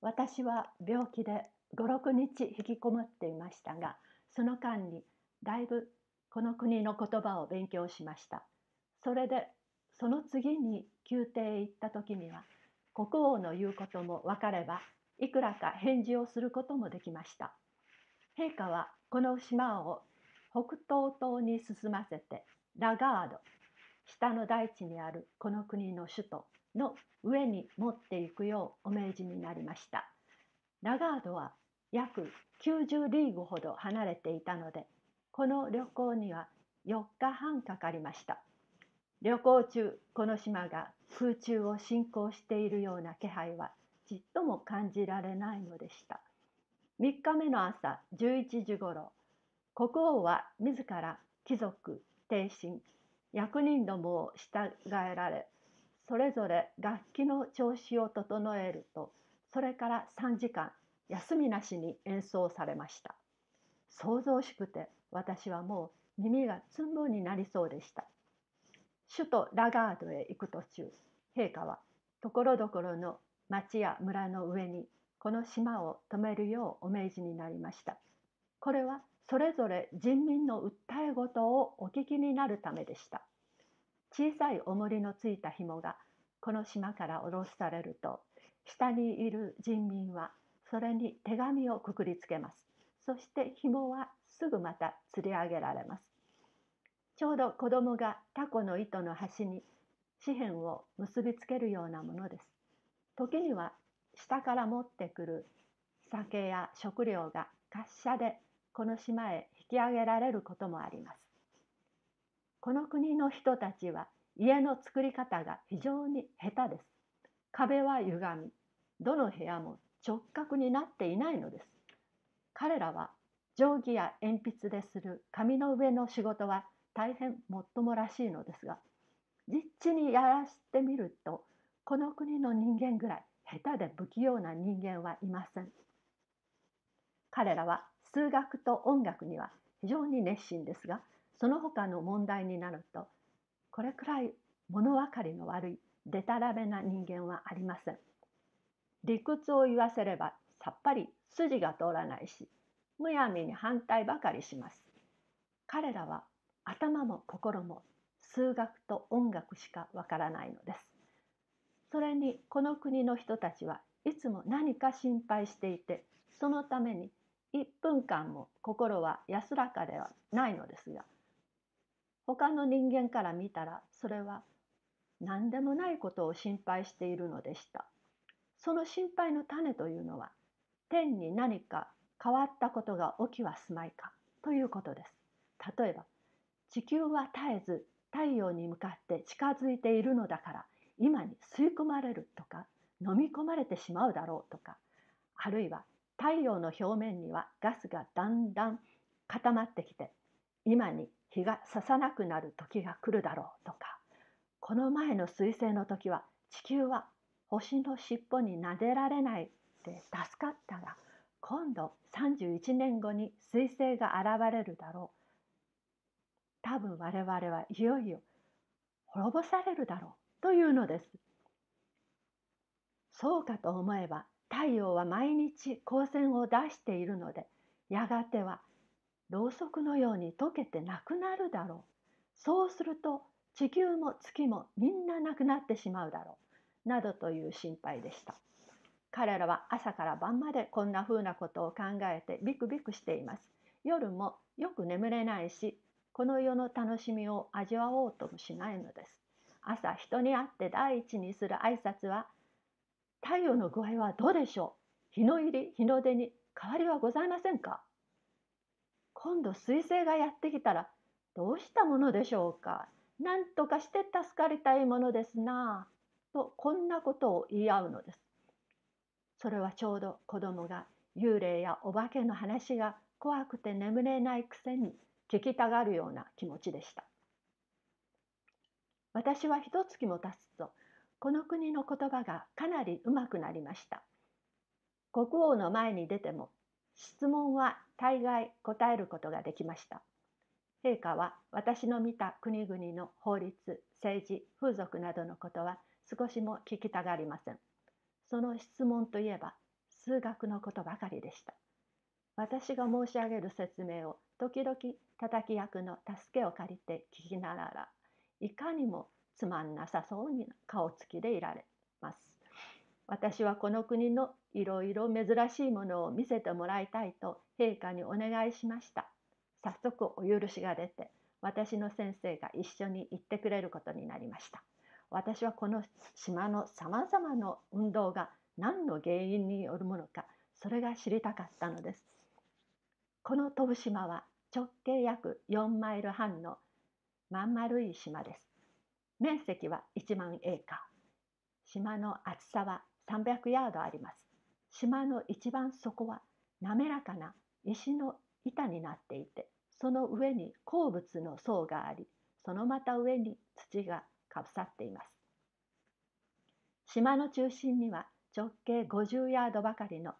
私は病気で56日引きこもっていましたがその間にだいぶこの国の言葉を勉強しました。それでその次に宮廷へ行った時には国王の言うことも分かればいくらか返事をすることもできました。陛下はこの島を北東島に進ませてラガード下の大地にあるこの国の首都の上に持っていくようお命じになりました。ラガードは約90リーグほど離れていたのでこの旅行には4日半かかりました。旅行中この島が空中を進行しているような気配はちっとも感じられないのでした。3日目の朝11時ごろ国王は自ら貴族帝臣役人どもを従えられそれぞれ楽器の調子を整えるとそれから3時間休みなしに演奏されました。想像しくて私はもう耳がつんぼになりそうでした。首都ラガードへ行く途中陛下はところどころの町や村の上にこの島を止めるようお命じになりました。これはそれぞれ人民の訴え事をお聞きになるためでした。小さい重りのついた紐がこの島から下ろされると下にいる人民はそれに手紙をくくりつけます。そして紐はすぐまた吊り上げられます。ちょうど子供がタコの糸の端に紙片を結びつけるようなものです。時には下から持ってくる酒や食料が滑車でこの島へ引き上げられることもあります。この国の人たちは家の作り方が非常に下手です。壁は歪み、どの部屋も直角になっていないのです。彼らは定規や鉛筆でする紙の上の仕事は大変もっともらしいのですが、実地にやらしてみると、この国の人間ぐらい下手で不器用な人間はいません。彼らは数学と音楽には非常に熱心ですがその他の問題になるとこれくらい物分かりの悪いでたらめな人間はありません。理屈を言わせればさっぱり筋が通らないしむやみに反対ばかりします。彼らは頭も心も数学と音楽しかわからないのです。それにこの国の人たちはいつも何か心配していてそのために1分間も心は安らかではないのですが他の人間から見たらそれは何でもないことを心配しているのでした。その心配の種というのは天に何か変わったことが起きはすまいかということです。例えば地球は絶えず太陽に向かって近づいているのだから今に吸い込まれるとか飲み込まれてしまうだろうとかあるいは太陽の表面にはガスがだんだん固まってきて今に日が差さなくなる時が来るだろうとかこの前の彗星の時は地球は星の尻尾に撫でられないで助かったが今度31年後に彗星が現れるだろう。多分我々はいよいよ滅ぼされるだろうというのです。そうかと思えば太陽は毎日光線を出しているのでやがてはろうそくのように溶けてなくなるだろう。そうすると地球も月もみんななくなってしまうだろう。などという心配でした。彼らは朝から晩までこんなふうなことを考えてビクビクしています。夜もよく眠れないしこの世の楽しみを味わおうともしないのです。朝人に会って第一にする挨拶は太陽の具合はどうでしょう。日の入り日の出に変わりはございませんか？今度彗星がやってきたらどうしたものでしょうか？何とかして助かりたいものですなとこんなことを言い合うのです。それはちょうど子供が幽霊やお化けの話が怖くて眠れないくせに聞きたがるような気持ちでした。私は一月も経つとこの国の言葉がかなりうまくなりました。国王の前に出ても質問は大概答えることができました。陛下は私の見た国々の法律、政治、風俗などのことは少しも聞きたがりません。その質問といえば数学のことばかりでした。私が申し上げる説明を時々叩き役の助けを借りて聞きながらいかにもつまんなさそうに顔つきでいられます。私はこの国のいろいろ珍しいものを見せてもらいたいと陛下にお願いしました。早速お許しが出て私の先生が一緒に行ってくれることになりました。私はこの島のさまざまな運動が何の原因によるものかそれが知りたかったのです。この飛ぶ島は直径約4マイル半のまん丸い島です。面積は1万エーカー。島の厚さは300ヤードあります。島の一番底は滑らかな石の板になっていて、その上に鉱物の層があり、そのまた上に土がかぶさっています。島の中心には直径50ヤードばかりの